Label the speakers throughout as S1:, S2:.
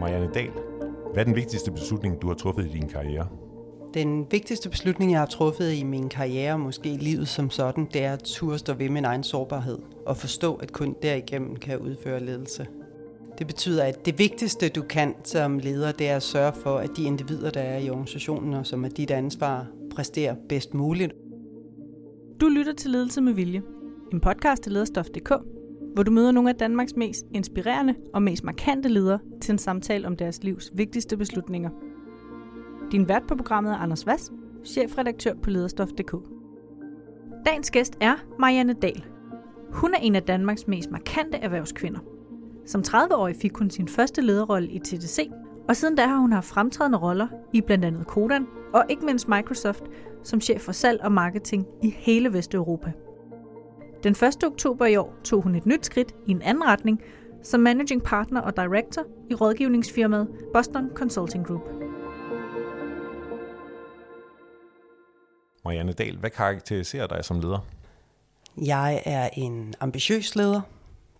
S1: Marianne Dahl, hvad er den vigtigste beslutning, du har truffet i din karriere?
S2: Den vigtigste beslutning, jeg har truffet i min karriere, måske i livet som sådan, det er at turde stå ved min egen sårbarhed og forstå, at kun derigennem kan jeg udføre ledelse. Det betyder, at det vigtigste, du kan som leder, det er at sørge for, at de individer, der er i organisationen, og som er dit ansvar, præsterer bedst muligt.
S3: Du lytter til Ledelse med Vilje, en podcast til lederstof.dk, hvor du møder nogle af Danmarks mest inspirerende og mest markante ledere til en samtale om deres livs vigtigste beslutninger. Din vært på programmet er Anders Vass, chefredaktør på lederstof.dk. Dagens gæst er Marianne Dahl. Hun er en af Danmarks mest markante erhvervskvinder. Som 30-årig fik hun sin første lederrolle i TDC, og siden da har hun haft fremtrædende roller i blandt andet Kodan og ikke mindst Microsoft som chef for salg og marketing i hele Vesteuropa. Den 1. oktober i år tog hun et nyt skridt i en anden retning som managing partner og director i rådgivningsfirmaet Boston Consulting Group.
S1: Marianne Dahl, hvad karakteriserer dig som leder?
S2: Jeg er en ambitiøs leder,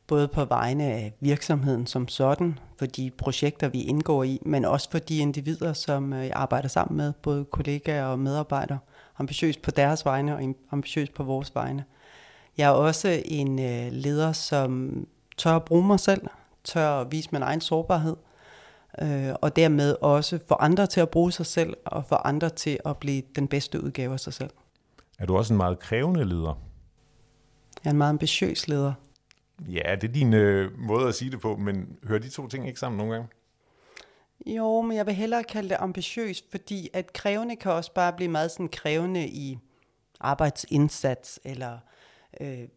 S2: både på vegne af virksomheden som sådan, for de projekter, vi indgår i, men også for de individer, som øh, jeg arbejder sammen med, både kollegaer og medarbejdere. Ambitiøs på deres vegne og ambitiøs på vores vegne. Jeg er også en øh, leder, som tør at bruge mig selv, tør at vise min egen sårbarhed, øh, og dermed også få andre til at bruge sig selv, og få andre til at blive den bedste udgave af sig selv.
S1: Er du også en meget krævende leder?
S2: Jeg er en meget ambitiøs leder.
S1: Ja, det er din øh, måde at sige det på, men hører de to ting ikke sammen nogle gange?
S2: Jo, men jeg vil hellere kalde det ambitiøs, fordi at krævende kan også bare blive meget sådan krævende i arbejdsindsats, eller øh, Øh,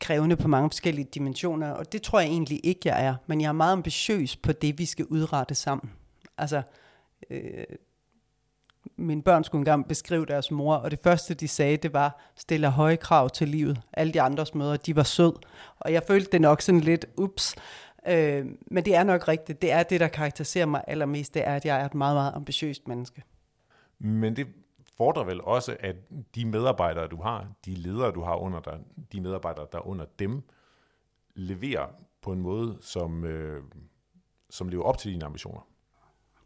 S2: krævende på mange forskellige dimensioner, og det tror jeg egentlig ikke, jeg er, men jeg er meget ambitiøs på det, vi skal udrette sammen. Altså, øh, mine børn skulle engang beskrive deres mor, og det første, de sagde, det var, stille høje krav til livet. Alle de andres møder, de var sød. Og jeg følte det nok sådan lidt, ups. Øh, men det er nok rigtigt. Det er det, der karakteriserer mig allermest, det er, at jeg er et meget, meget ambitiøst menneske.
S1: Men det fordrer vel også, at de medarbejdere, du har, de ledere, du har under dig, de medarbejdere, der er under dem, leverer på en måde, som, øh, som lever op til dine ambitioner.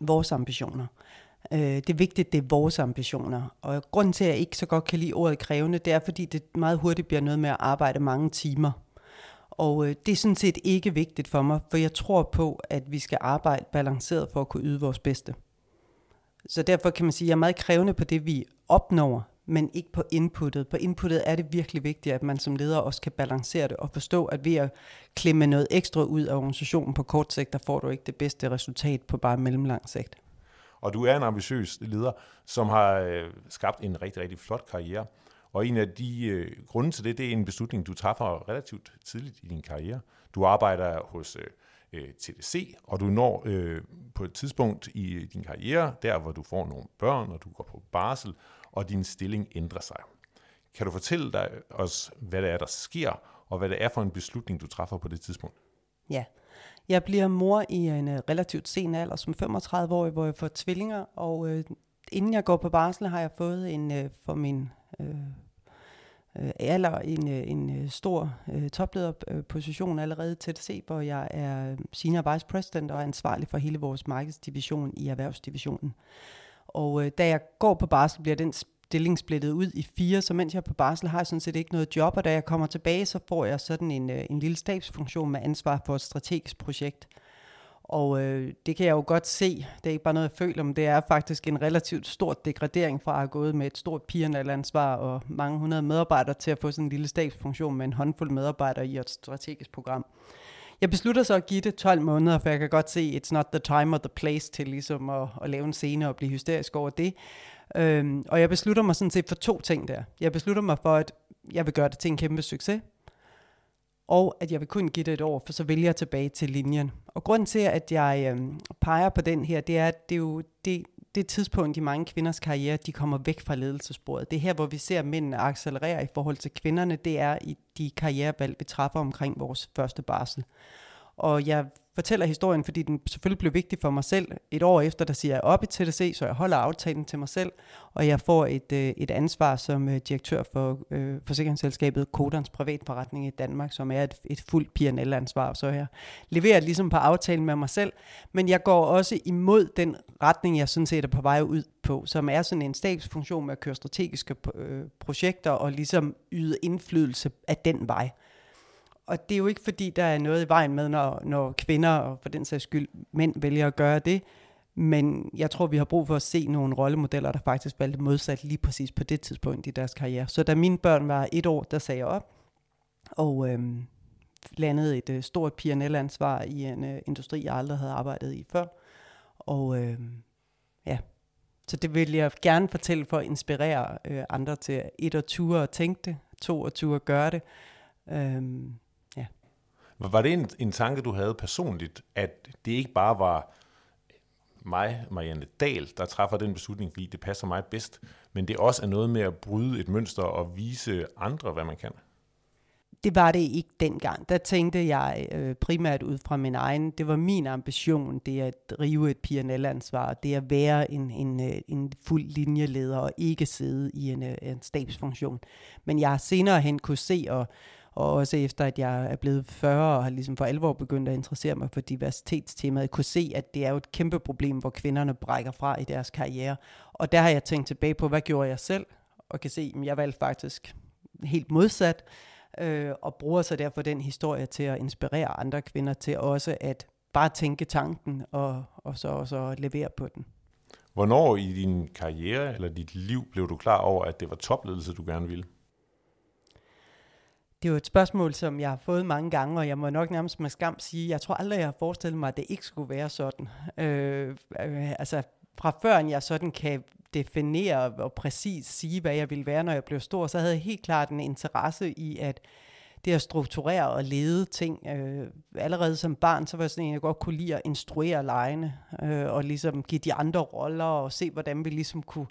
S2: Vores ambitioner. Øh, det er vigtigt, det er vores ambitioner. Og grunden til, at jeg ikke så godt kan lide ordet krævende, det er, fordi det meget hurtigt bliver noget med at arbejde mange timer. Og øh, det er sådan set ikke vigtigt for mig, for jeg tror på, at vi skal arbejde balanceret for at kunne yde vores bedste. Så derfor kan man sige, at jeg er meget krævende på det, vi opnår, men ikke på inputtet. På inputtet er det virkelig vigtigt, at man som leder også kan balancere det og forstå, at ved at klemme noget ekstra ud af organisationen på kort sigt, der får du ikke det bedste resultat på bare mellemlang sigt.
S1: Og du er en ambitiøs leder, som har øh, skabt en rigtig, rigtig flot karriere. Og en af de øh, grunde til det, det er en beslutning, du træffer relativt tidligt i din karriere. Du arbejder hos øh, øh TDC, og du når øh, på et tidspunkt i øh, din karriere, der hvor du får nogle børn, og du går på barsel, og din stilling ændrer sig. Kan du fortælle dig os, hvad det er, der sker, og hvad det er for en beslutning, du træffer på det tidspunkt?
S2: Ja, jeg bliver mor i en øh, relativt sen alder, som 35 år, hvor jeg får tvillinger, og øh, inden jeg går på barsel, har jeg fået en øh, for min øh, uh, alder en, øh, en øh, stor uh, toplederposition allerede til se, hvor jeg er senior vice president og er ansvarlig for hele vores markedsdivision i erhvervsdivisionen. Og uh, da jeg går på barsel, bliver den stilling splittet ud i fire, så mens jeg er på barsel, har jeg sådan set ikke noget job, og da jeg kommer tilbage, så får jeg sådan en, en lille stabsfunktion med ansvar for et strategisk projekt. Og øh, det kan jeg jo godt se, det er ikke bare noget, jeg føler, men det er faktisk en relativt stor degradering fra at have gået med et stort ansvar og mange hundrede medarbejdere til at få sådan en lille stabsfunktion med en håndfuld medarbejdere i et strategisk program. Jeg beslutter så at give det 12 måneder, for jeg kan godt se, it's not the time or the place til ligesom at, at lave en scene og blive hysterisk over det. Øhm, og jeg beslutter mig sådan set for to ting der. Jeg beslutter mig for, at jeg vil gøre det til en kæmpe succes, og at jeg vil kun give det et år, for så vælger jeg tilbage til linjen. Og grund til, at jeg øh, peger på den her, det er, at det er jo det, det tidspunkt i mange kvinders karriere, de kommer væk fra ledelsesbordet. Det er her, hvor vi ser mændene accelerere i forhold til kvinderne, det er i de karrierevalg, vi træffer omkring vores første barsel. Og jeg fortæller historien, fordi den selvfølgelig blev vigtig for mig selv. Et år efter, der siger jeg op i TDC, så jeg holder aftalen til mig selv, og jeg får et, øh, et ansvar som øh, direktør for øh, forsikringsselskabet Kodans Privatforretning i Danmark, som er et, et fuldt P&L-ansvar, så jeg leverer ligesom på aftalen med mig selv, men jeg går også imod den retning, jeg sådan set er på vej ud på, som er sådan en stabsfunktion med at køre strategiske øh, projekter og ligesom yde indflydelse af den vej. Og det er jo ikke fordi, der er noget i vejen med, når, når kvinder, og for den sags skyld mænd, vælger at gøre det. Men jeg tror, vi har brug for at se nogle rollemodeller, der faktisk valgte modsat lige præcis på det tidspunkt i deres karriere. Så da mine børn var et år, der sagde jeg op, og øhm, landede et øh, stort PNL-ansvar i en øh, industri, jeg aldrig havde arbejdet i før. Og øhm, ja, så det vil jeg gerne fortælle for at inspirere øh, andre til et og ture at tænke det, to og ture at gøre det. Øhm,
S1: var det en, en tanke, du havde personligt, at det ikke bare var mig, Marianne Dahl, der træffer den beslutning, fordi det passer mig bedst, men det også er noget med at bryde et mønster og vise andre, hvad man kan?
S2: Det var det ikke dengang. Der tænkte jeg øh, primært ud fra min egen, det var min ambition, det at drive et P&L-ansvar, det at være en, en, øh, en fuld linjeleder og ikke sidde i en, øh, en stabsfunktion. Men jeg har senere hen kunne se og og også efter at jeg er blevet 40 og har ligesom for alvor begyndt at interessere mig for diversitetstemaet, jeg kunne se, at det er jo et kæmpe problem, hvor kvinderne brækker fra i deres karriere. Og der har jeg tænkt tilbage på, hvad gjorde jeg selv? Og kan se, at jeg valgte faktisk helt modsat, øh, og bruger så derfor den historie til at inspirere andre kvinder til også at bare tænke tanken, og, og så også levere på den.
S1: Hvornår i din karriere eller dit liv blev du klar over, at det var topledelse, du gerne ville?
S2: Det er jo et spørgsmål, som jeg har fået mange gange, og jeg må nok nærmest med skam sige, jeg tror aldrig, jeg har forestillet mig, at det ikke skulle være sådan. Øh, øh, altså fra før jeg sådan kan definere og præcis sige, hvad jeg ville være, når jeg blev stor, så havde jeg helt klart en interesse i, at det at strukturere og lede ting. Øh, allerede som barn, så var jeg sådan en, jeg godt kunne lide at instruere lejene, øh, og ligesom give de andre roller, og se, hvordan vi ligesom kunne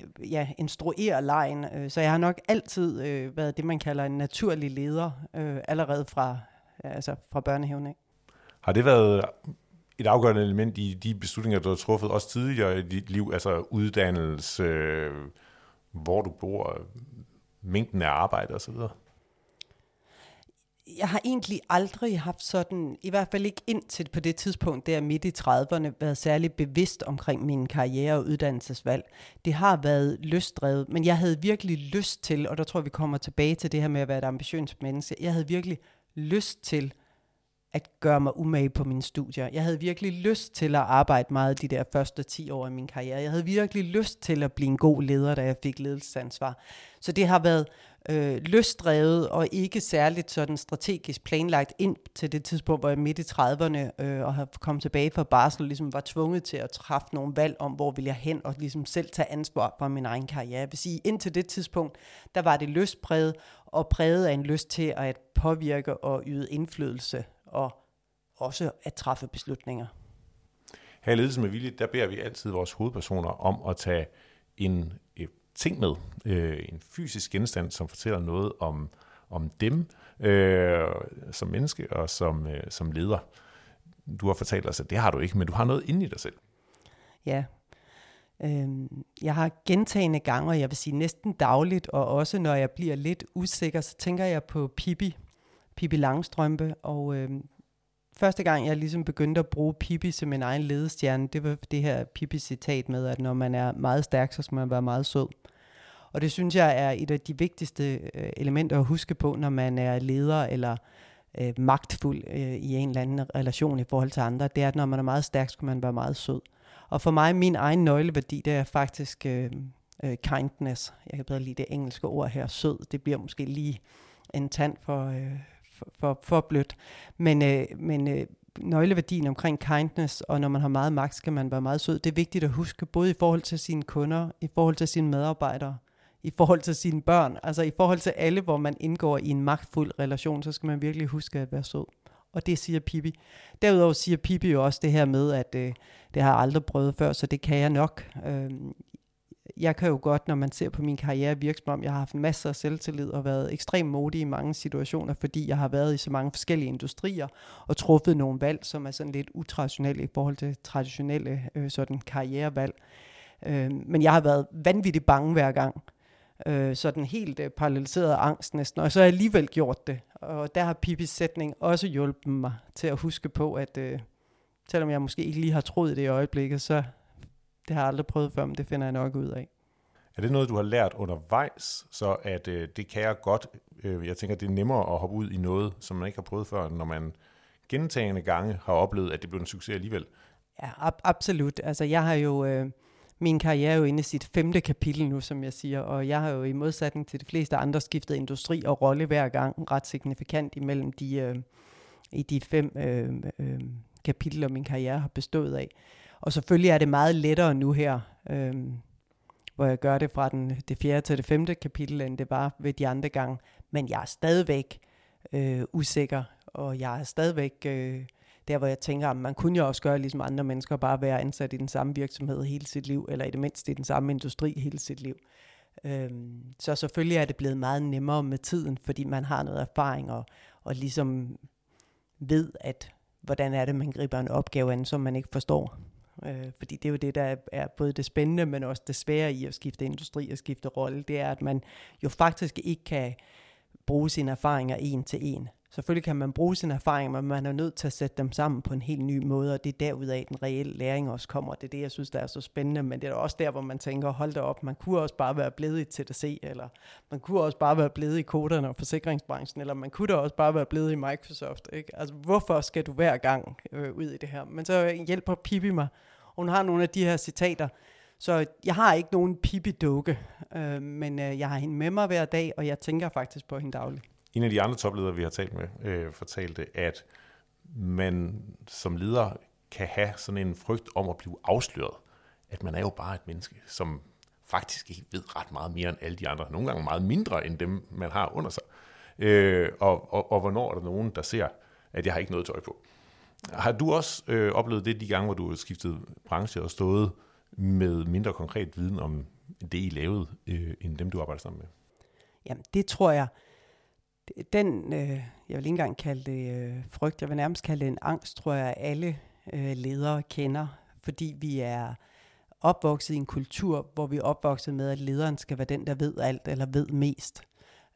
S2: Øh, ja, instruere lejen. Øh, så jeg har nok altid øh, været det, man kalder en naturlig leder, øh, allerede fra, altså fra børnehaven af.
S1: Har det været et afgørende element i de beslutninger, du har truffet også tidligere i dit liv, altså uddannelse, øh, hvor du bor, mængden af arbejde osv.?
S2: Jeg har egentlig aldrig haft sådan, i hvert fald ikke indtil på det tidspunkt, der midt i 30'erne, været særlig bevidst omkring min karriere og uddannelsesvalg. Det har været lystdrevet, men jeg havde virkelig lyst til, og der tror vi kommer tilbage til det her med at være et ambitiøst menneske, jeg havde virkelig lyst til at gøre mig umage på mine studier. Jeg havde virkelig lyst til at arbejde meget de der første 10 år af min karriere. Jeg havde virkelig lyst til at blive en god leder, da jeg fik ledelsesansvar. Så det har været øh, løsdrevet og ikke særligt sådan strategisk planlagt ind til det tidspunkt, hvor jeg midt i 30'erne øh, og har kommet tilbage fra barsel, ligesom var tvunget til at træffe nogle valg om, hvor vil jeg hen, og ligesom selv tage ansvar for min egen karriere. Jeg vil sige, indtil det tidspunkt, der var det løspræget, og præget af en lyst til at påvirke og yde indflydelse, og også at træffe beslutninger.
S1: Her i Ledelse med Vilje, der beder vi altid vores hovedpersoner om at tage en ting med, øh, en fysisk genstand, som fortæller noget om, om dem øh, som menneske og som, øh, som leder. Du har fortalt os, at det har du ikke, men du har noget inde i dig selv.
S2: Ja, Øhm, jeg har gentagende gange, og jeg vil sige næsten dagligt, og også når jeg bliver lidt usikker, så tænker jeg på Pippi, Pippi Langstrømpe, og øhm, første gang jeg ligesom begyndte at bruge Pippi som min egen ledestjerne, det var det her Pippi-citat med, at når man er meget stærk, så skal man være meget sød. Og det synes jeg er et af de vigtigste øh, elementer at huske på, når man er leder eller øh, magtfuld øh, i en eller anden relation i forhold til andre. Det er, at når man er meget stærk, skal man være meget sød. Og for mig, min egen nøgleværdi, det er faktisk øh, øh, kindness. Jeg kan bedre lide det engelske ord her, sød. Det bliver måske lige en tand for, øh, for, for, for blødt. Men, øh, men øh, nøgleværdien omkring kindness, og når man har meget magt, skal man være meget sød. Det er vigtigt at huske, både i forhold til sine kunder, i forhold til sine medarbejdere, i forhold til sine børn, altså i forhold til alle, hvor man indgår i en magtfuld relation, så skal man virkelig huske at være sød. Og det siger Pippi. Derudover siger Pippi jo også det her med, at øh, det har jeg aldrig prøvet før, så det kan jeg nok. Øh, jeg kan jo godt, når man ser på min karriere, virke som om, jeg har haft masser af selvtillid og været ekstremt modig i mange situationer, fordi jeg har været i så mange forskellige industrier og truffet nogle valg, som er sådan lidt utraditionelle i forhold til traditionelle øh, sådan karrierevalg. Øh, men jeg har været vanvittigt bange hver gang. Øh, sådan helt øh, paralleliseret angst næsten, og så har jeg alligevel gjort det. Og der har Pipis sætning også hjulpet mig til at huske på, at øh, selvom jeg måske ikke lige har troet det i øjeblikket, så det har jeg aldrig prøvet før, men det finder jeg nok ud af.
S1: Er det noget, du har lært undervejs, så at øh, det kan jeg godt, øh, jeg tænker, det er nemmere at hoppe ud i noget, som man ikke har prøvet før, når man gentagende gange har oplevet, at det blev en succes alligevel?
S2: Ja, ab- absolut. Altså jeg har jo, øh, min karriere er jo inde i sit femte kapitel nu, som jeg siger, og jeg har jo i modsætning til de fleste andre skiftet industri og rolle hver gang, ret signifikant imellem de, øh, i de fem øh, øh, kapitler, min karriere har bestået af. Og selvfølgelig er det meget lettere nu her, øh, hvor jeg gør det fra den, det fjerde til det femte kapitel, end det var ved de andre gange. Men jeg er stadigvæk øh, usikker, og jeg er stadigvæk øh, der, hvor jeg tænker, ah, at man kunne jo også gøre ligesom andre mennesker, bare være ansat i den samme virksomhed hele sit liv, eller i det mindste i den samme industri hele sit liv. Øhm, så selvfølgelig er det blevet meget nemmere med tiden, fordi man har noget erfaring, og, og ligesom ved, at hvordan er det, man griber en opgave an, som man ikke forstår. Øh, fordi det er jo det, der er både det spændende, men også det svære i at skifte industri og skifte rolle, det er, at man jo faktisk ikke kan bruge sine erfaringer en til en. Selvfølgelig kan man bruge sine erfaringer, men man er nødt til at sætte dem sammen på en helt ny måde, og det er derudaf, den reelle læring også kommer. Det er det, jeg synes, der er så spændende, men det er også der, hvor man tænker, hold da op, man kunne også bare være blevet i TDC, eller man kunne også bare være blevet i koderne og forsikringsbranchen, eller man kunne da også bare være blevet i Microsoft. Ikke? Altså, hvorfor skal du hver gang øh, ud i det her? Men så hjælper Pippi mig. Hun har nogle af de her citater, så jeg har ikke nogen Pippi-dukke, øh, men øh, jeg har hende med mig hver dag, og jeg tænker faktisk på hende dagligt.
S1: En af de andre topledere, vi har talt med, øh, fortalte, at man som leder kan have sådan en frygt om at blive afsløret. At man er jo bare et menneske, som faktisk ikke ved ret meget mere end alle de andre. Nogle gange meget mindre end dem, man har under sig. Øh, og, og, og hvornår er der nogen, der ser, at jeg har ikke noget tøj på. Har du også øh, oplevet det de gange, hvor du har skiftet branche og stået med mindre konkret viden om det, I lavede, øh, end dem, du arbejder sammen med?
S2: Jamen, det tror jeg den, øh, jeg vil ikke engang kalde det øh, frygt, jeg vil nærmest kalde det en angst, tror jeg, alle øh, ledere kender, fordi vi er opvokset i en kultur, hvor vi er opvokset med, at lederen skal være den, der ved alt eller ved mest.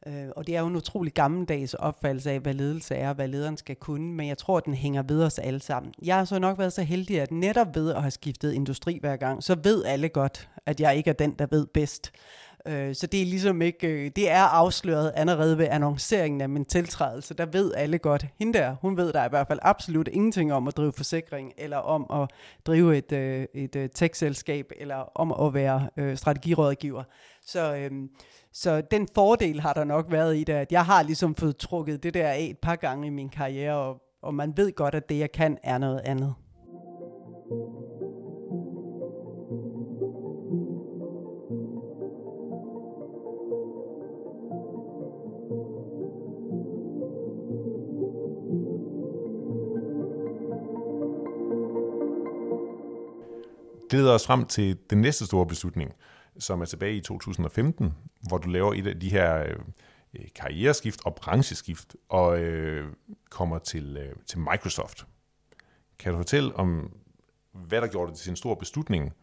S2: Øh, og det er jo en utrolig gammeldags opfattelse af, hvad ledelse er, og hvad lederen skal kunne, men jeg tror, at den hænger ved os alle sammen. Jeg har så nok været så heldig, at netop ved at have skiftet industri hver gang, så ved alle godt, at jeg ikke er den, der ved bedst. Øh, så det er ligesom ikke, øh, det er afsløret allerede ved annonceringen af min tiltrædelse. Der ved alle godt, hende der, hun ved der i hvert fald absolut ingenting om at drive forsikring, eller om at drive et, øh, et øh, tech-selskab, eller om at være øh, strategirådgiver. Så, øhm, så den fordel har der nok været i det, at jeg har ligesom fået trukket det der af et par gange i min karriere, og, og man ved godt, at det jeg kan er noget andet.
S1: Det leder os frem til den næste store beslutning, som er tilbage i 2015, hvor du laver et af de her øh, øh, karriereskift og brancheskift, og øh, kommer til, øh, til Microsoft. Kan du fortælle om, hvad der gjorde det til en stor beslutning,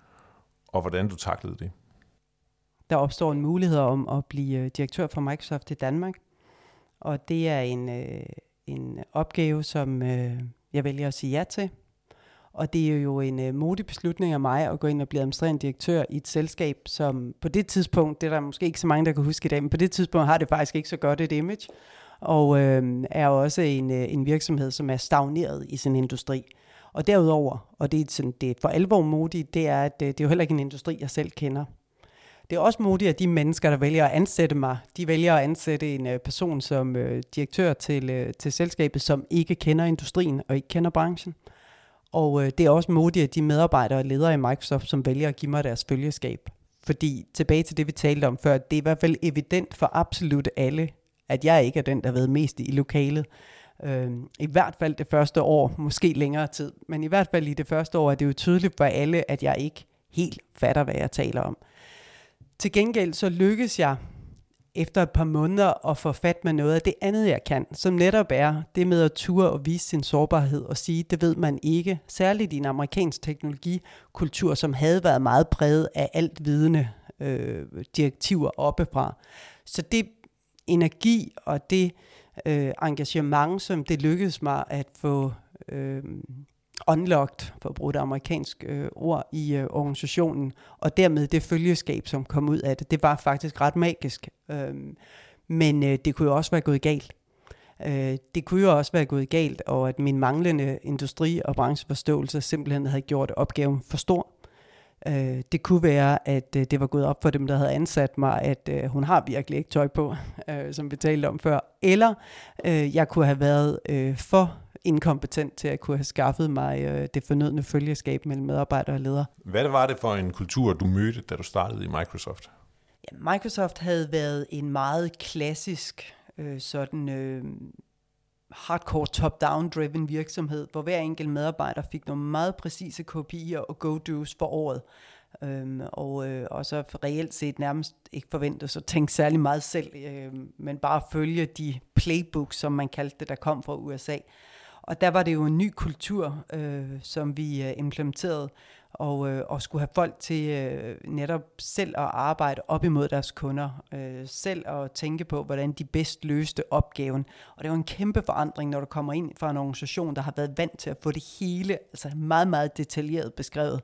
S1: og hvordan du taklede det?
S2: Der opstår en mulighed om at blive øh, direktør for Microsoft i Danmark, og det er en, øh, en opgave, som øh, jeg vælger at sige ja til. Og det er jo en øh, modig beslutning af mig at gå ind og blive administrerende direktør i et selskab, som på det tidspunkt, det er der måske ikke så mange, der kan huske i dag, men på det tidspunkt har det faktisk ikke så godt et image, og øh, er også en, øh, en virksomhed, som er stagneret i sin industri. Og derudover, og det er, sådan, det er for alvor modigt, det er, at det, øh, det er jo heller ikke en industri, jeg selv kender. Det er også modigt, at de mennesker, der vælger at ansætte mig, de vælger at ansætte en øh, person som øh, direktør til, øh, til selskabet, som ikke kender industrien og ikke kender branchen. Og øh, det er også modigt af de medarbejdere og ledere i Microsoft, som vælger at give mig deres følgeskab. Fordi tilbage til det, vi talte om før, det er i hvert fald evident for absolut alle, at jeg ikke er den, der har været mest i lokalet. Øh, I hvert fald det første år, måske længere tid. Men i hvert fald i det første år er det jo tydeligt for alle, at jeg ikke helt fatter, hvad jeg taler om. Til gengæld så lykkes jeg efter et par måneder at få fat med noget af det andet, jeg kan, som netop er det med at ture og vise sin sårbarhed og sige, det ved man ikke, særligt i en amerikansk teknologikultur, som havde været meget præget af alt vidende øh, direktiver oppefra. Så det energi og det øh, engagement, som det lykkedes mig at få øh, unlocked, for at bruge det amerikanske øh, ord, i øh, organisationen, og dermed det følgeskab, som kom ud af det, det var faktisk ret magisk. Øh, men øh, det kunne jo også være gået galt. Øh, det kunne jo også være gået galt, og at min manglende industri- og brancheforståelse simpelthen havde gjort opgaven for stor. Øh, det kunne være, at øh, det var gået op for dem, der havde ansat mig, at øh, hun har virkelig ikke tøj på, øh, som vi talte om før. Eller øh, jeg kunne have været øh, for inkompetent til at kunne have skaffet mig øh, det fornødne følgeskab mellem medarbejdere og ledere.
S1: Hvad var det for en kultur, du mødte, da du startede i Microsoft?
S2: Ja, Microsoft havde været en meget klassisk øh, sådan øh, hardcore top-down driven virksomhed, hvor hver enkelt medarbejder fik nogle meget præcise kopier og go-dos for året. Øhm, og, øh, og så reelt set nærmest ikke forventes at tænke særlig meget selv, øh, men bare følge de playbooks, som man kaldte det, der kom fra USA. Og der var det jo en ny kultur, øh, som vi øh, implementerede, og, øh, og skulle have folk til øh, netop selv at arbejde op imod deres kunder, øh, selv at tænke på, hvordan de bedst løste opgaven. Og det var en kæmpe forandring, når du kommer ind fra en organisation, der har været vant til at få det hele, altså meget, meget detaljeret beskrevet,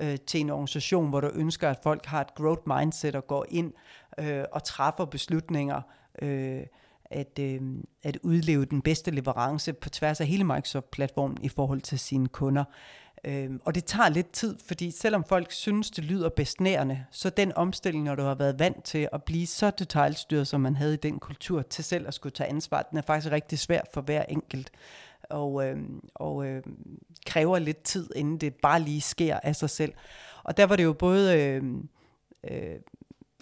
S2: øh, til en organisation, hvor du ønsker, at folk har et growth mindset og går ind øh, og træffer beslutninger, øh, at, øh, at udleve den bedste leverance på tværs af hele Microsoft-platformen i forhold til sine kunder. Øh, og det tager lidt tid, fordi selvom folk synes, det lyder bestnærende, så den omstilling, når du har været vant til at blive så detaljstyret, som man havde i den kultur, til selv at skulle tage ansvar, den er faktisk rigtig svær for hver enkelt. Og, øh, og øh, kræver lidt tid, inden det bare lige sker af sig selv. Og der var det jo både... Øhm, øh, øh,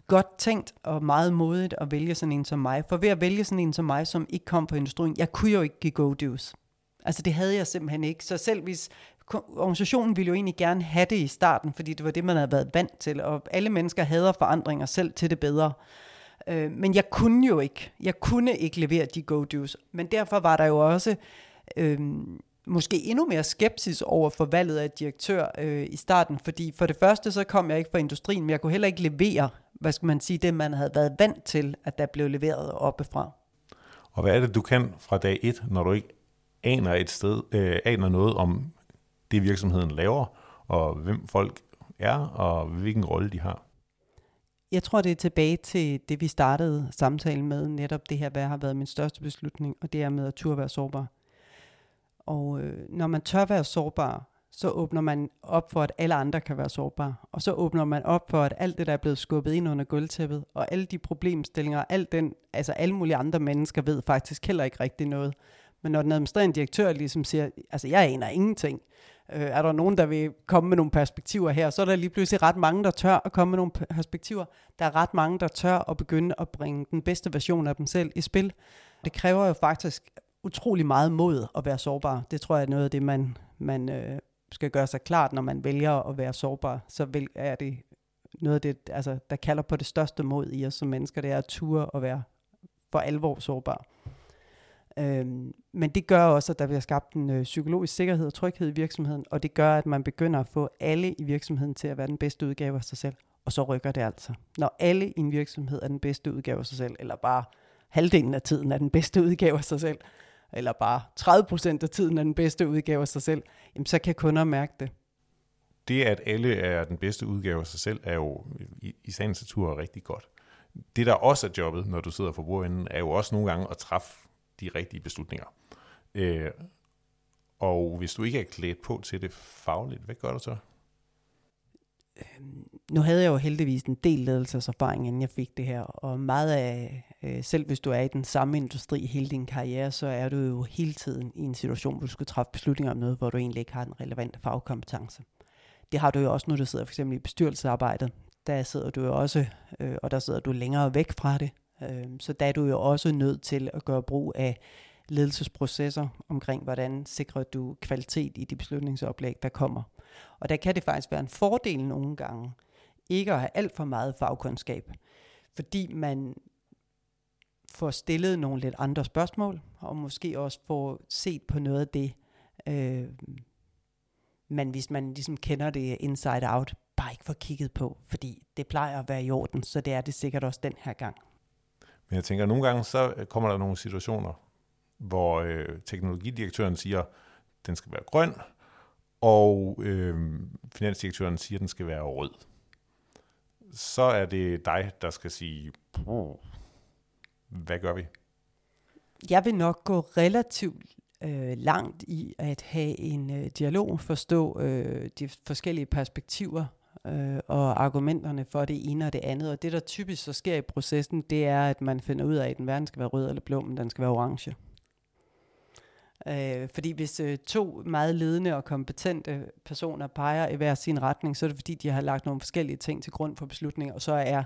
S2: godt tænkt og meget modigt at vælge sådan en som mig. For ved at vælge sådan en som mig, som ikke kom på industrien, jeg kunne jo ikke give go-dos. Altså det havde jeg simpelthen ikke. Så selv hvis organisationen ville jo egentlig gerne have det i starten, fordi det var det, man havde været vant til, og alle mennesker hader forandringer selv til det bedre. Øh, men jeg kunne jo ikke. Jeg kunne ikke levere de go-dos. Men derfor var der jo også øh, måske endnu mere skepsis over for valget af direktør øh, i starten, fordi for det første så kom jeg ikke fra industrien, men jeg kunne heller ikke levere hvad skal man sige, det man havde været vant til, at der blev leveret oppefra.
S1: Og hvad er det, du kan fra dag et, når du ikke aner et sted, øh, aner noget om det virksomheden laver, og hvem folk er, og hvilken rolle de har?
S2: Jeg tror, det er tilbage til det, vi startede samtalen med, netop det her, hvad har været min største beslutning, og det er med at turde være sårbar. Og øh, når man tør være sårbar, så åbner man op for, at alle andre kan være sårbare. Og så åbner man op for, at alt det, der er blevet skubbet ind under gulvtæppet, og alle de problemstillinger, alt den, altså alle mulige andre mennesker ved faktisk heller ikke rigtig noget. Men når den administrerende direktør ligesom siger, altså jeg aner ingenting, øh, er der nogen, der vil komme med nogle perspektiver her, så er der lige pludselig ret mange, der tør at komme med nogle perspektiver. Der er ret mange, der tør at begynde at bringe den bedste version af dem selv i spil. Det kræver jo faktisk utrolig meget mod at være sårbar. Det tror jeg er noget af det, man, man øh, skal gøre sig klart, når man vælger at være sårbar, så vil, er det noget af det, altså, der kalder på det største mod i os som mennesker, det er at ture og være for alvor sårbar. Øhm, men det gør også, at der bliver skabt en øh, psykologisk sikkerhed og tryghed i virksomheden, og det gør, at man begynder at få alle i virksomheden til at være den bedste udgave af sig selv. Og så rykker det altså. Når alle i en virksomhed er den bedste udgave af sig selv, eller bare halvdelen af tiden er den bedste udgave af sig selv, eller bare 30% af tiden er den bedste udgave af sig selv, jamen så kan kunder mærke det.
S1: Det, at alle er den bedste udgave af sig selv, er jo i, i sagens natur rigtig godt. Det, der også er jobbet, når du sidder for bordenden, er jo også nogle gange at træffe de rigtige beslutninger. Øh, og hvis du ikke er klædt på til det fagligt, hvad gør du så?
S2: Øh, nu havde jeg jo heldigvis en del ledelseserfaring, inden jeg fik det her, og meget af, øh, selv hvis du er i den samme industri hele din karriere, så er du jo hele tiden i en situation, hvor du skal træffe beslutninger om noget, hvor du egentlig ikke har den relevante fagkompetence. Det har du jo også, når du sidder for eksempel i bestyrelsesarbejdet. Der sidder du jo også, øh, og der sidder du længere væk fra det. Øh, så der er du jo også nødt til at gøre brug af ledelsesprocesser omkring, hvordan sikrer du kvalitet i de beslutningsoplæg, der kommer. Og der kan det faktisk være en fordel nogle gange, ikke at have alt for meget fagkundskab, fordi man får stillet nogle lidt andre spørgsmål, og måske også får set på noget af det, øh, men hvis man ligesom kender det inside out, bare ikke får kigget på, fordi det plejer at være i orden, så det er det sikkert også den her gang.
S1: Men jeg tænker, at nogle gange så øh, kommer der nogle situationer, hvor øh, teknologidirektøren siger, at den skal være grøn, og øh, finansdirektøren siger, at den skal være rød. Så er det dig, der skal sige, hvad gør vi?
S2: Jeg vil nok gå relativt øh, langt i at have en øh, dialog, forstå øh, de forskellige perspektiver øh, og argumenterne for det ene og det andet. Og det, der typisk så sker i processen, det er, at man finder ud af, at den verden skal være rød eller blå, men den skal være orange. Øh, fordi hvis øh, to meget ledende og kompetente personer peger i hver sin retning, så er det fordi, de har lagt nogle forskellige ting til grund for beslutninger, og så er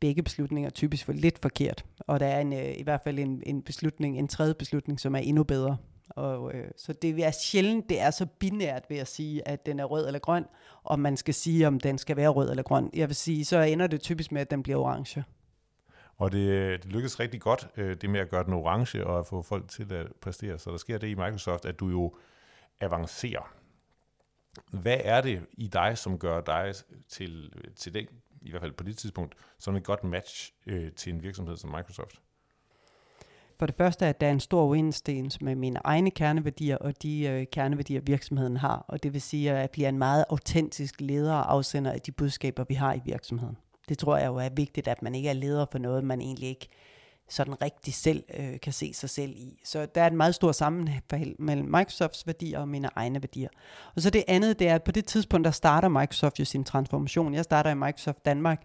S2: begge beslutninger typisk for lidt forkert. Og der er en, øh, i hvert fald en, en beslutning, en tredje beslutning, som er endnu bedre. Og, øh, så det er sjældent, det er så binært ved at sige, at den er rød eller grøn, og man skal sige, om den skal være rød eller grøn. Jeg vil sige, så ender det typisk med, at den bliver orange.
S1: Og det, det lykkedes rigtig godt, øh, det med at gøre den orange og at få folk til at præstere. Så der sker det i Microsoft, at du jo avancerer. Hvad er det i dig, som gør dig til, til den, i hvert fald på det tidspunkt, som et godt match øh, til en virksomhed som Microsoft?
S2: For det første, at der er en stor uenstens med mine egne kerneværdier og de øh, kerneværdier, virksomheden har. Og det vil sige, at jeg bliver en meget autentisk leder og afsender af de budskaber, vi har i virksomheden. Det tror jeg jo er vigtigt, at man ikke er leder for noget, man egentlig ikke sådan rigtig selv øh, kan se sig selv i. Så der er en meget stor sammenhæng mellem Microsofts værdier og mine egne værdier. Og så det andet, det er, at på det tidspunkt, der starter Microsoft jo sin transformation. Jeg starter i Microsoft Danmark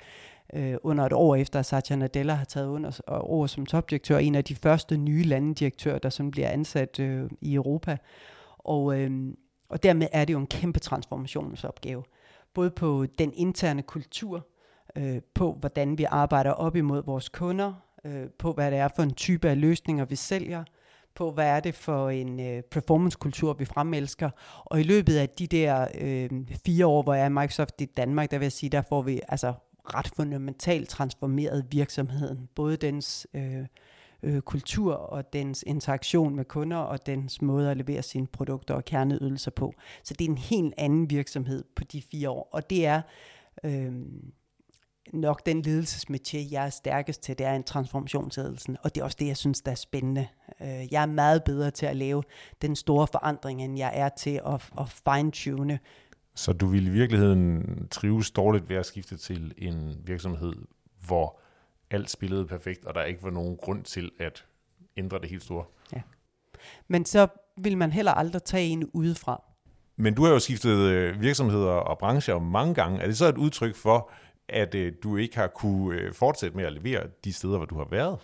S2: øh, under et år efter, at Satya Nadella har taget under over som topdirektør, en af de første nye landedirektører, der sådan bliver ansat øh, i Europa. Og, øh, og dermed er det jo en kæmpe transformationsopgave. Både på den interne kultur, øh, på hvordan vi arbejder op imod vores kunder, øh, på hvad det er for en type af løsninger, vi sælger, på hvad er det for en øh, performancekultur, vi fremelsker. Og i løbet af de der øh, fire år, hvor jeg er Microsoft i Danmark, der vil jeg sige, der får vi altså ret fundamentalt transformeret virksomheden. Både dens øh, øh, kultur og dens interaktion med kunder og dens måde at levere sine produkter og kerneydelser på. Så det er en helt anden virksomhed på de fire år. Og det er... Øh, nok den ledelsesmetier, jeg er stærkest til, det er en transformationsledelsen, og det er også det, jeg synes, der er spændende. Øh, jeg er meget bedre til at lave den store forandring, end jeg er til at, at fine-tune.
S1: Så du vil i virkeligheden trives dårligt ved at skifte til en virksomhed, hvor alt spillede perfekt, og der ikke var nogen grund til at ændre det helt store?
S2: Ja. Men så vil man heller aldrig tage en udefra.
S1: Men du har jo skiftet øh, virksomheder og brancher mange gange. Er det så et udtryk for, at øh, du ikke har kunne øh, fortsætte med at levere de steder, hvor du har været?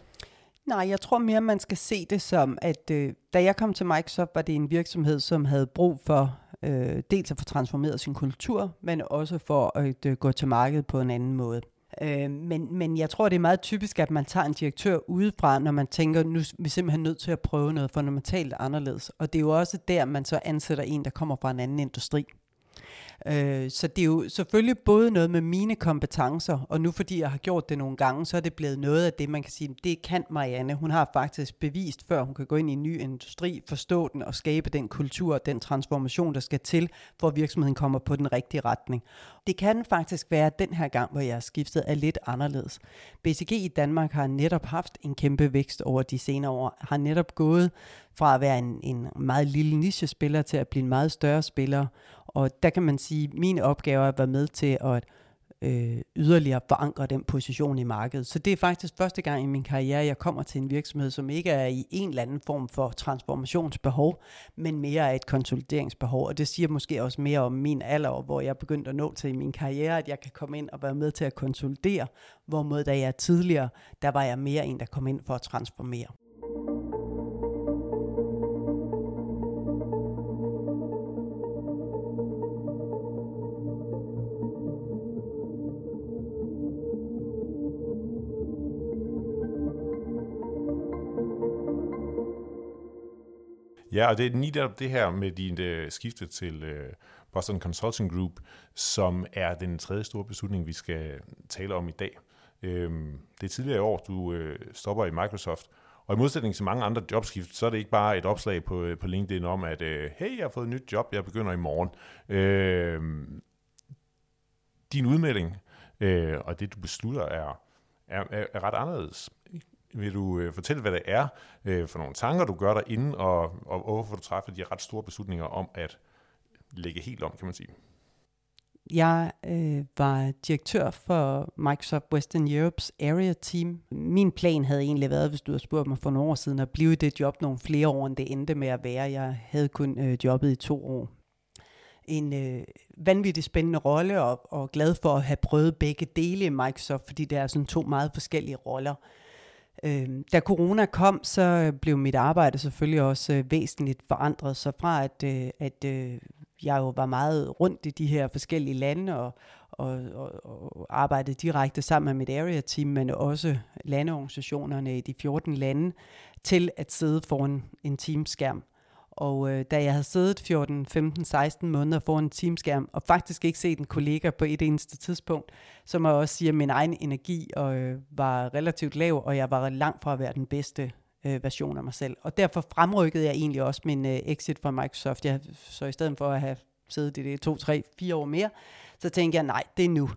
S2: Nej, jeg tror mere, man skal se det som, at øh, da jeg kom til Microsoft, var det en virksomhed, som havde brug for øh, dels at få transformeret sin kultur, men også for at øh, gå til markedet på en anden måde. Øh, men, men jeg tror, det er meget typisk, at man tager en direktør udefra, når man tænker, nu er vi simpelthen nødt til at prøve noget fundamentalt anderledes. Og det er jo også der, man så ansætter en, der kommer fra en anden industri. Øh, så det er jo selvfølgelig både noget med mine kompetencer, og nu fordi jeg har gjort det nogle gange, så er det blevet noget af det, man kan sige, det kan Marianne. Hun har faktisk bevist, før hun kan gå ind i en ny industri, forstå den og skabe den kultur og den transformation, der skal til, for at virksomheden kommer på den rigtige retning. Det kan faktisk være den her gang, hvor jeg har skiftet, er lidt anderledes. BCG i Danmark har netop haft en kæmpe vækst over de senere år, har netop gået fra at være en, en meget lille nichespiller til at blive en meget større spiller. Og der kan man sige, at min opgave er at være med til at øh, yderligere forankre den position i markedet. Så det er faktisk første gang i min karriere, jeg kommer til en virksomhed, som ikke er i en eller anden form for transformationsbehov, men mere er et konsolideringsbehov. Og det siger måske også mere om min alder, hvor jeg begyndte at nå til i min karriere, at jeg kan komme ind og være med til at konsolidere, hvorimod da jeg tidligere, der var jeg mere en, der kom ind for at transformere.
S1: Ja, og det er lige det her med din uh, skifte til uh, Boston Consulting Group, som er den tredje store beslutning, vi skal tale om i dag. Øhm, det er tidligere i år, du øh, stopper i Microsoft, og i modsætning til mange andre jobskift, så er det ikke bare et opslag på, øh, på LinkedIn om, at øh, hey, jeg har fået et nyt job, jeg begynder i morgen. Øh, din udmelding øh, og det, du beslutter, er, er, er ret anderledes. Vil du øh, fortælle, hvad det er øh, for nogle tanker, du gør dig inden, og, og hvorfor du træffer de ret store beslutninger om at lægge helt om, kan man sige?
S2: Jeg øh, var direktør for Microsoft Western Europes Area Team. Min plan havde egentlig været, hvis du havde spurgt mig for nogle år siden, at blive i det job nogle flere år, end det endte med at være. Jeg havde kun øh, jobbet i to år. En øh, vanvittig spændende rolle, og, og glad for at have prøvet begge dele i Microsoft, fordi det er sådan to meget forskellige roller. Øh, da corona kom, så øh, blev mit arbejde selvfølgelig også øh, væsentligt forandret. Så fra at, øh, at øh, jeg jo var meget rundt i de her forskellige lande og, og, og, og arbejdede direkte sammen med mit area-team, men også landeorganisationerne i de 14 lande, til at sidde foran en teamskærm. Og øh, da jeg havde siddet 14, 15, 16 måneder foran en teamskærm, og faktisk ikke set en kollega på et eneste tidspunkt, så må jeg også sige, at min egen energi øh, var relativt lav, og jeg var langt fra at være den bedste øh, version af mig selv. Og derfor fremrykkede jeg egentlig også min øh, exit fra Microsoft. Jeg, så i stedet for at have siddet i det to, tre, fire år mere, så tænkte jeg, nej, det er nu.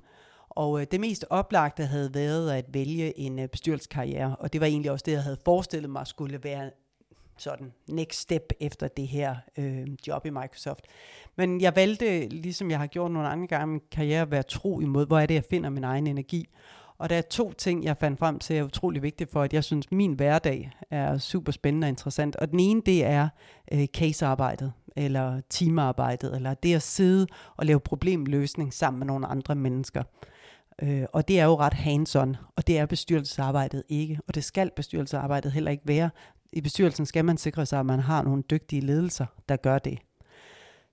S2: Og øh, det mest oplagte havde været at vælge en øh, bestyrelseskarriere, og det var egentlig også det, jeg havde forestillet mig skulle være sådan next step efter det her øh, job i Microsoft. Men jeg valgte, ligesom jeg har gjort nogle andre gange i min karriere, at være tro imod, hvor er det, jeg finder min egen energi. Og der er to ting, jeg fandt frem til, er utrolig vigtigt for, at jeg synes, at min hverdag er super spændende og interessant. Og den ene, det er øh, casearbejdet, eller teamarbejdet, eller det at sidde og lave problemløsning sammen med nogle andre mennesker. Øh, og det er jo ret hands-on, og det er bestyrelsesarbejdet ikke, og det skal bestyrelsesarbejdet heller ikke være. I bestyrelsen skal man sikre sig, at man har nogle dygtige ledelser, der gør det.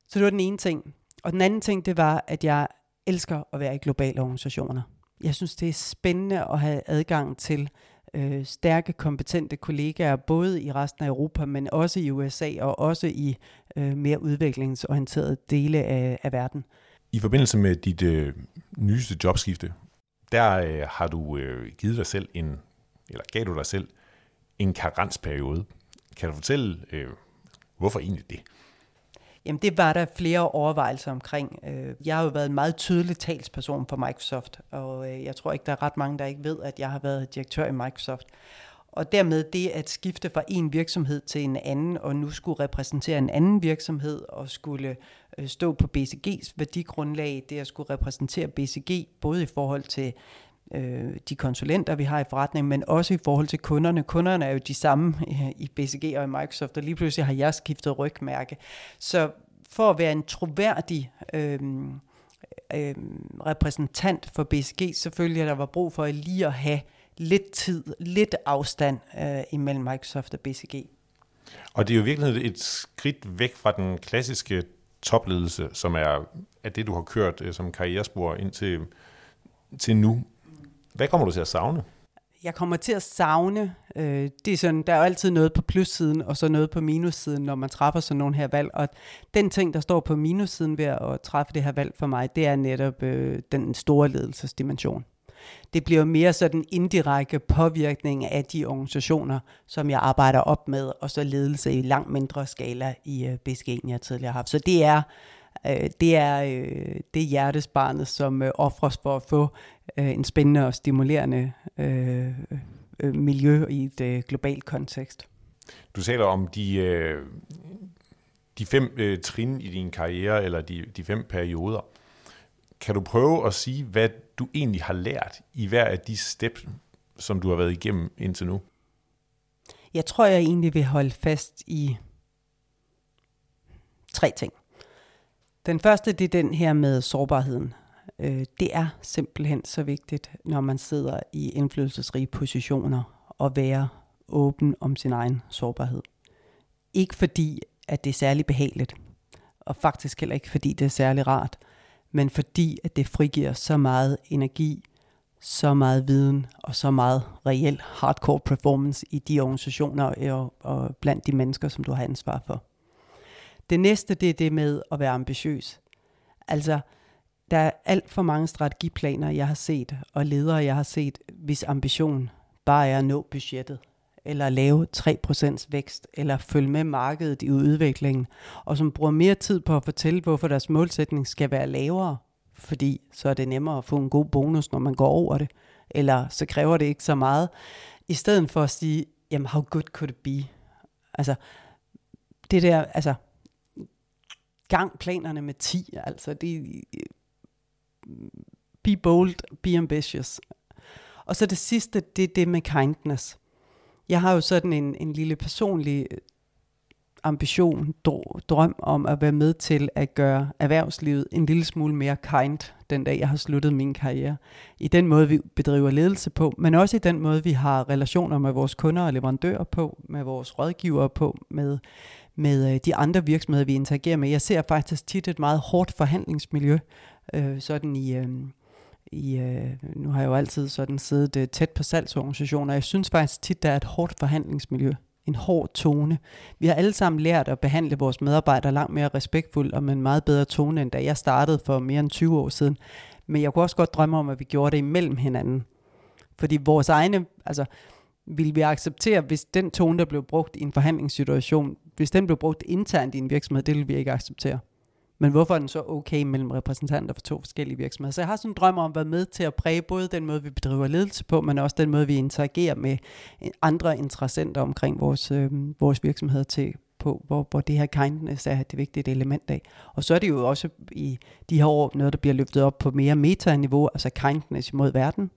S2: Så det var den ene ting. Og den anden ting, det var, at jeg elsker at være i globale organisationer. Jeg synes, det er spændende at have adgang til øh, stærke, kompetente kollegaer, både i resten af Europa, men også i USA og også i øh, mere udviklingsorienterede dele af, af verden.
S1: I forbindelse med dit øh, nyeste jobskifte, der øh, har du øh, givet dig selv en, eller gav du dig selv en karensperiode. Kan du fortælle, øh, hvorfor egentlig det?
S2: Jamen det var der flere overvejelser omkring. Øh, jeg har jo været en meget tydelig talsperson for Microsoft, og øh, jeg tror ikke, der er ret mange, der ikke ved, at jeg har været direktør i Microsoft. Og dermed det at skifte fra en virksomhed til en anden, og nu skulle repræsentere en anden virksomhed, og skulle øh, stå på BCG's værdigrundlag, det at skulle repræsentere BCG, både i forhold til øh, de konsulenter, vi har i forretningen, men også i forhold til kunderne. Kunderne er jo de samme øh, i BCG og i Microsoft, og lige pludselig har jeg skiftet rygmærke. Så for at være en troværdig øh, øh, repræsentant for BCG, selvfølgelig at der var brug for lige at have lidt tid, lidt afstand øh, imellem Microsoft og BCG.
S1: Og det er jo virkelig et skridt væk fra den klassiske topledelse, som er, er det, du har kørt øh, som karrierespor indtil til nu. Hvad kommer du til at savne?
S2: Jeg kommer til at savne, øh, det er sådan, der er jo altid noget på plussiden, og så noget på minussiden, når man træffer sådan nogle her valg. Og den ting, der står på minussiden ved at træffe det her valg for mig, det er netop øh, den store ledelsesdimension. Det bliver mere sådan indirekte påvirkning af de organisationer, som jeg arbejder op med, og så ledelse i langt mindre skala i øh, BSG, end jeg tidligere har haft. Så det er øh, det er øh, det hjertesbarnet, som øh, offres for at få øh, en spændende og stimulerende øh, øh, miljø i et øh, globalt kontekst.
S1: Du taler om de, øh, de fem øh, trin i din karriere, eller de, de fem perioder. Kan du prøve at sige, hvad du egentlig har lært i hver af de steps, som du har været igennem indtil nu?
S2: Jeg tror, jeg egentlig vil holde fast i tre ting. Den første, det er den her med sårbarheden. Øh, det er simpelthen så vigtigt, når man sidder i indflydelsesrige positioner, at være åben om sin egen sårbarhed. Ikke fordi, at det er særlig behageligt, og faktisk heller ikke fordi det er særlig rart, men fordi, at det frigiver så meget energi, så meget viden og så meget reel hardcore performance i de organisationer øh, og, og blandt de mennesker, som du har ansvar for. Det næste, det er det med at være ambitiøs. Altså, der er alt for mange strategiplaner, jeg har set, og ledere, jeg har set, hvis ambition bare er at nå budgettet, eller lave 3% vækst, eller følge med markedet i udviklingen, og som bruger mere tid på at fortælle, hvorfor deres målsætning skal være lavere, fordi så er det nemmere at få en god bonus, når man går over det, eller så kræver det ikke så meget, i stedet for at sige, jamen how good could it be? Altså, det der, altså, gang planerne med 10, altså det, be bold, be ambitious. Og så det sidste, det er det med kindness. Jeg har jo sådan en, en lille personlig øh, ambition, drøm om at være med til at gøre erhvervslivet en lille smule mere kind, den dag jeg har sluttet min karriere. I den måde, vi bedriver ledelse på, men også i den måde, vi har relationer med vores kunder og leverandører på, med vores rådgivere på, med, med øh, de andre virksomheder, vi interagerer med. Jeg ser faktisk tit et meget hårdt forhandlingsmiljø, øh, sådan i... Øh, i, øh, nu har jeg jo altid sådan siddet øh, tæt på salgsorganisationer, jeg synes faktisk tit, der er et hårdt forhandlingsmiljø, en hård tone. Vi har alle sammen lært at behandle vores medarbejdere langt mere respektfuldt og med en meget bedre tone, end da jeg startede for mere end 20 år siden. Men jeg kunne også godt drømme om, at vi gjorde det imellem hinanden. Fordi vores egne, altså, vil vi acceptere, hvis den tone, der blev brugt i en forhandlingssituation, hvis den blev brugt internt i en virksomhed, det vil vi ikke acceptere. Men hvorfor er den så okay mellem repræsentanter for to forskellige virksomheder? Så jeg har sådan en drøm om at være med til at præge både den måde, vi bedriver ledelse på, men også den måde, vi interagerer med andre interessenter omkring vores, øh, vores virksomheder til, på, hvor, hvor det her kindness er det vigtige element af. Og så er det jo også i de her år noget, der bliver løftet op på mere meta-niveau, altså kindness imod verden,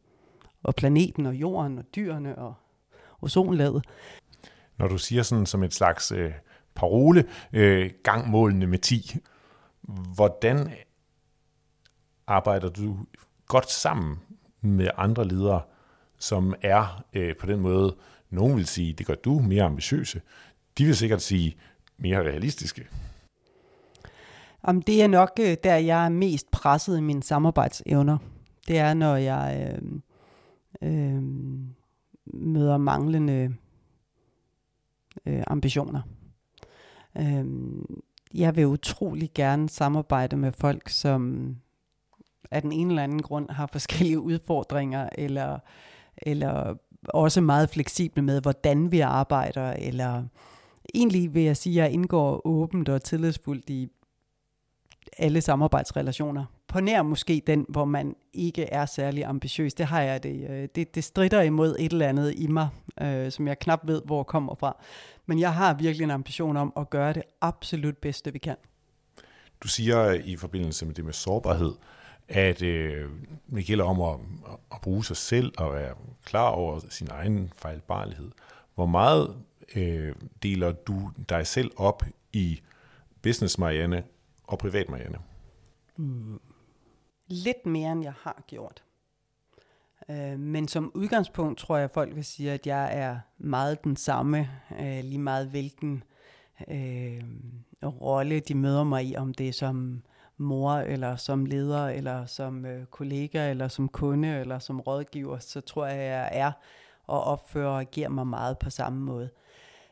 S2: og planeten, og jorden, og dyrene, og ozonlaget.
S1: Når du siger sådan som et slags øh, parole, øh, gangmålene med 10, Hvordan arbejder du godt sammen med andre ledere, som er øh, på den måde, nogen vil sige, det gør du mere ambitiøse. De vil sikkert sige mere realistiske.
S2: Om det er nok øh, der, jeg er mest presset i mine samarbejdsevner. Det er, når jeg øh, øh, møder manglende øh, ambitioner. Øh, jeg vil utrolig gerne samarbejde med folk, som af den ene eller anden grund har forskellige udfordringer, eller, eller også meget fleksible med, hvordan vi arbejder, eller egentlig vil jeg sige, at jeg indgår åbent og tillidsfuldt i alle samarbejdsrelationer. På nær måske den, hvor man ikke er særlig ambitiøs. Det har jeg det. Øh, det, det strider imod et eller andet i mig, øh, som jeg knap ved, hvor kommer fra. Men jeg har virkelig en ambition om at gøre det absolut bedste, vi kan.
S1: Du siger i forbindelse med det med sårbarhed, at øh, det gælder om at, at bruge sig selv og være klar over sin egen fejlbarlighed. Hvor meget øh, deler du dig selv op i business Marianne og privat Marianne?
S2: Mm. Lidt mere, end jeg har gjort. Øh, men som udgangspunkt tror jeg, at folk vil sige, at jeg er meget den samme, øh, lige meget hvilken øh, rolle de møder mig i, om det er som mor, eller som leder, eller som øh, kollega, eller som kunde, eller som rådgiver, så tror jeg, at jeg er og opfører og agerer mig meget på samme måde.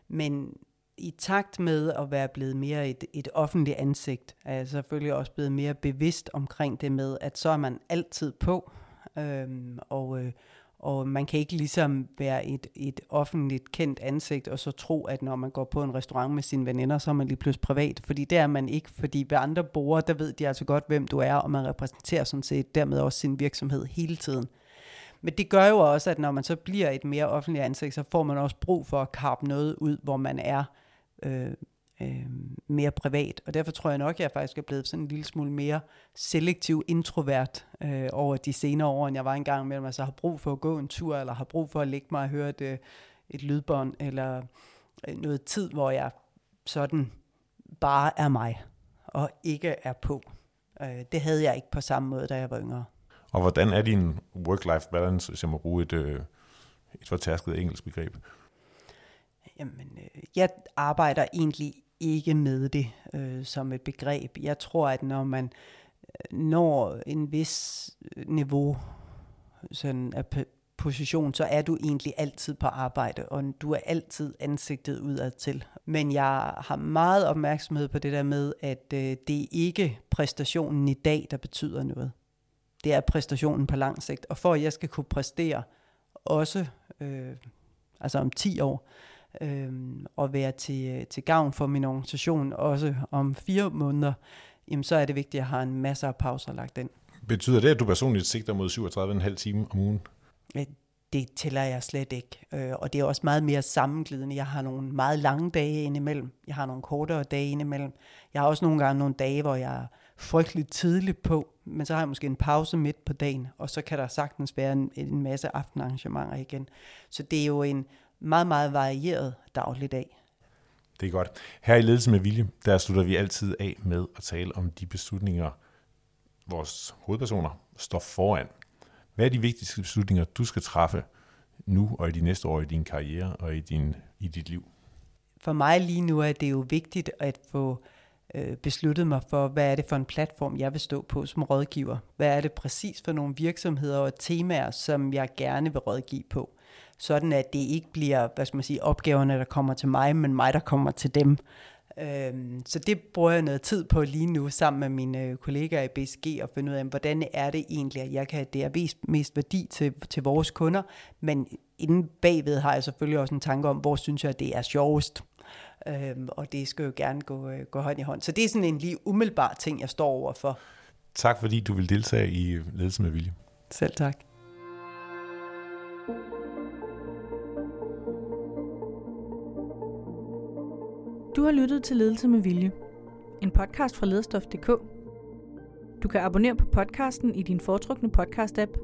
S2: Men i takt med at være blevet mere et, et offentligt ansigt, er jeg selvfølgelig også blevet mere bevidst omkring det med, at så er man altid på, øhm, og, øh, og man kan ikke ligesom være et, et offentligt kendt ansigt, og så tro, at når man går på en restaurant med sine veninder, så er man lige pludselig privat, fordi det er man ikke, fordi ved andre borgere, der ved de altså godt, hvem du er, og man repræsenterer sådan set dermed også sin virksomhed hele tiden. Men det gør jo også, at når man så bliver et mere offentligt ansigt, så får man også brug for at karpe noget ud, hvor man er øh, øh, mere privat. Og derfor tror jeg nok, at jeg faktisk er blevet sådan en lille smule mere selektiv introvert øh, over de senere år, end jeg var engang mellem. Altså har brug for at gå en tur, eller har brug for at lægge mig og høre et, øh, et lydbånd, eller øh, noget tid, hvor jeg sådan bare er mig, og ikke er på. Øh, det havde jeg ikke på samme måde, da jeg var yngre.
S1: Og hvordan er din work-life balance, hvis jeg må bruge et, øh, et fortærsket engelsk begreb?
S2: Jamen, jeg arbejder egentlig ikke med det øh, som et begreb. Jeg tror, at når man øh, når en vis øh, niveau sådan af position, så er du egentlig altid på arbejde, og du er altid ansigtet udad til. Men jeg har meget opmærksomhed på det der med, at øh, det er ikke præstationen i dag, der betyder noget. Det er præstationen på lang sigt. Og for at jeg skal kunne præstere også øh, altså om 10 år, øh, og være til, til gavn for min organisation også om fire måneder, jamen så er det vigtigt, at jeg har en masse af pauser lagt ind.
S1: Betyder det, at du personligt sigter mod 37,5 timer om ugen?
S2: Det tæller jeg slet ikke. Øh, og det er også meget mere sammenglidende. Jeg har nogle meget lange dage indimellem. Jeg har nogle kortere dage indimellem. Jeg har også nogle gange nogle dage, hvor jeg er frygteligt tidligt på, men så har jeg måske en pause midt på dagen, og så kan der sagtens være en, en masse aftenarrangementer igen. Så det er jo en meget, meget varieret dagligdag.
S1: Det er godt. Her i Ledelse med Vilje, der slutter vi altid af med at tale om de beslutninger, vores hovedpersoner står foran. Hvad er de vigtigste beslutninger, du skal træffe nu og i de næste år i din karriere og i, din, i dit liv?
S2: For mig lige nu er det jo vigtigt at få øh, besluttet mig for, hvad er det for en platform, jeg vil stå på som rådgiver. Hvad er det præcis for nogle virksomheder og temaer, som jeg gerne vil rådgive på. Sådan at det ikke bliver, hvad skal man sige, opgaverne, der kommer til mig, men mig, der kommer til dem. Øhm, så det bruger jeg noget tid på lige nu sammen med mine øh, kollegaer i BSG og finde ud af, hvordan er det egentlig, at jeg kan det er mest, mest værdi til, til vores kunder, men inden bagved har jeg selvfølgelig også en tanke om, hvor synes jeg, det er sjovest. Øhm, og det skal jo gerne gå, øh, gå hånd i hånd. Så det er sådan en lige umiddelbar ting, jeg står over for.
S1: Tak fordi du vil deltage i Ledelse med Vilje.
S2: Selv tak.
S3: Du har lyttet til Ledelse med Vilje, en podcast fra lederstof.dk. Du kan abonnere på podcasten i din foretrukne podcast-app.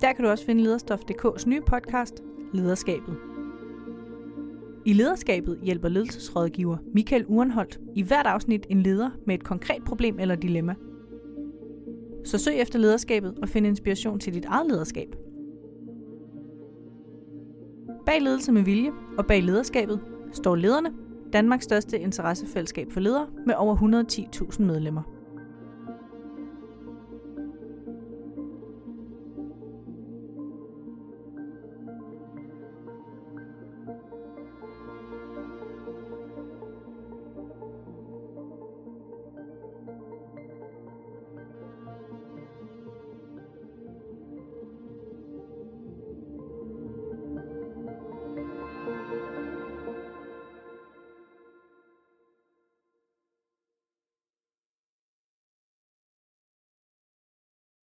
S3: Der kan du også finde lederstof.dk's nye podcast, Lederskabet. I lederskabet hjælper ledelsesrådgiver Michael Urenholdt i hvert afsnit en leder med et konkret problem eller dilemma. Så søg efter lederskabet og find inspiration til dit eget lederskab. Bag ledelse med vilje og bag lederskabet står lederne, Danmarks største interessefællesskab for ledere med over 110.000 medlemmer.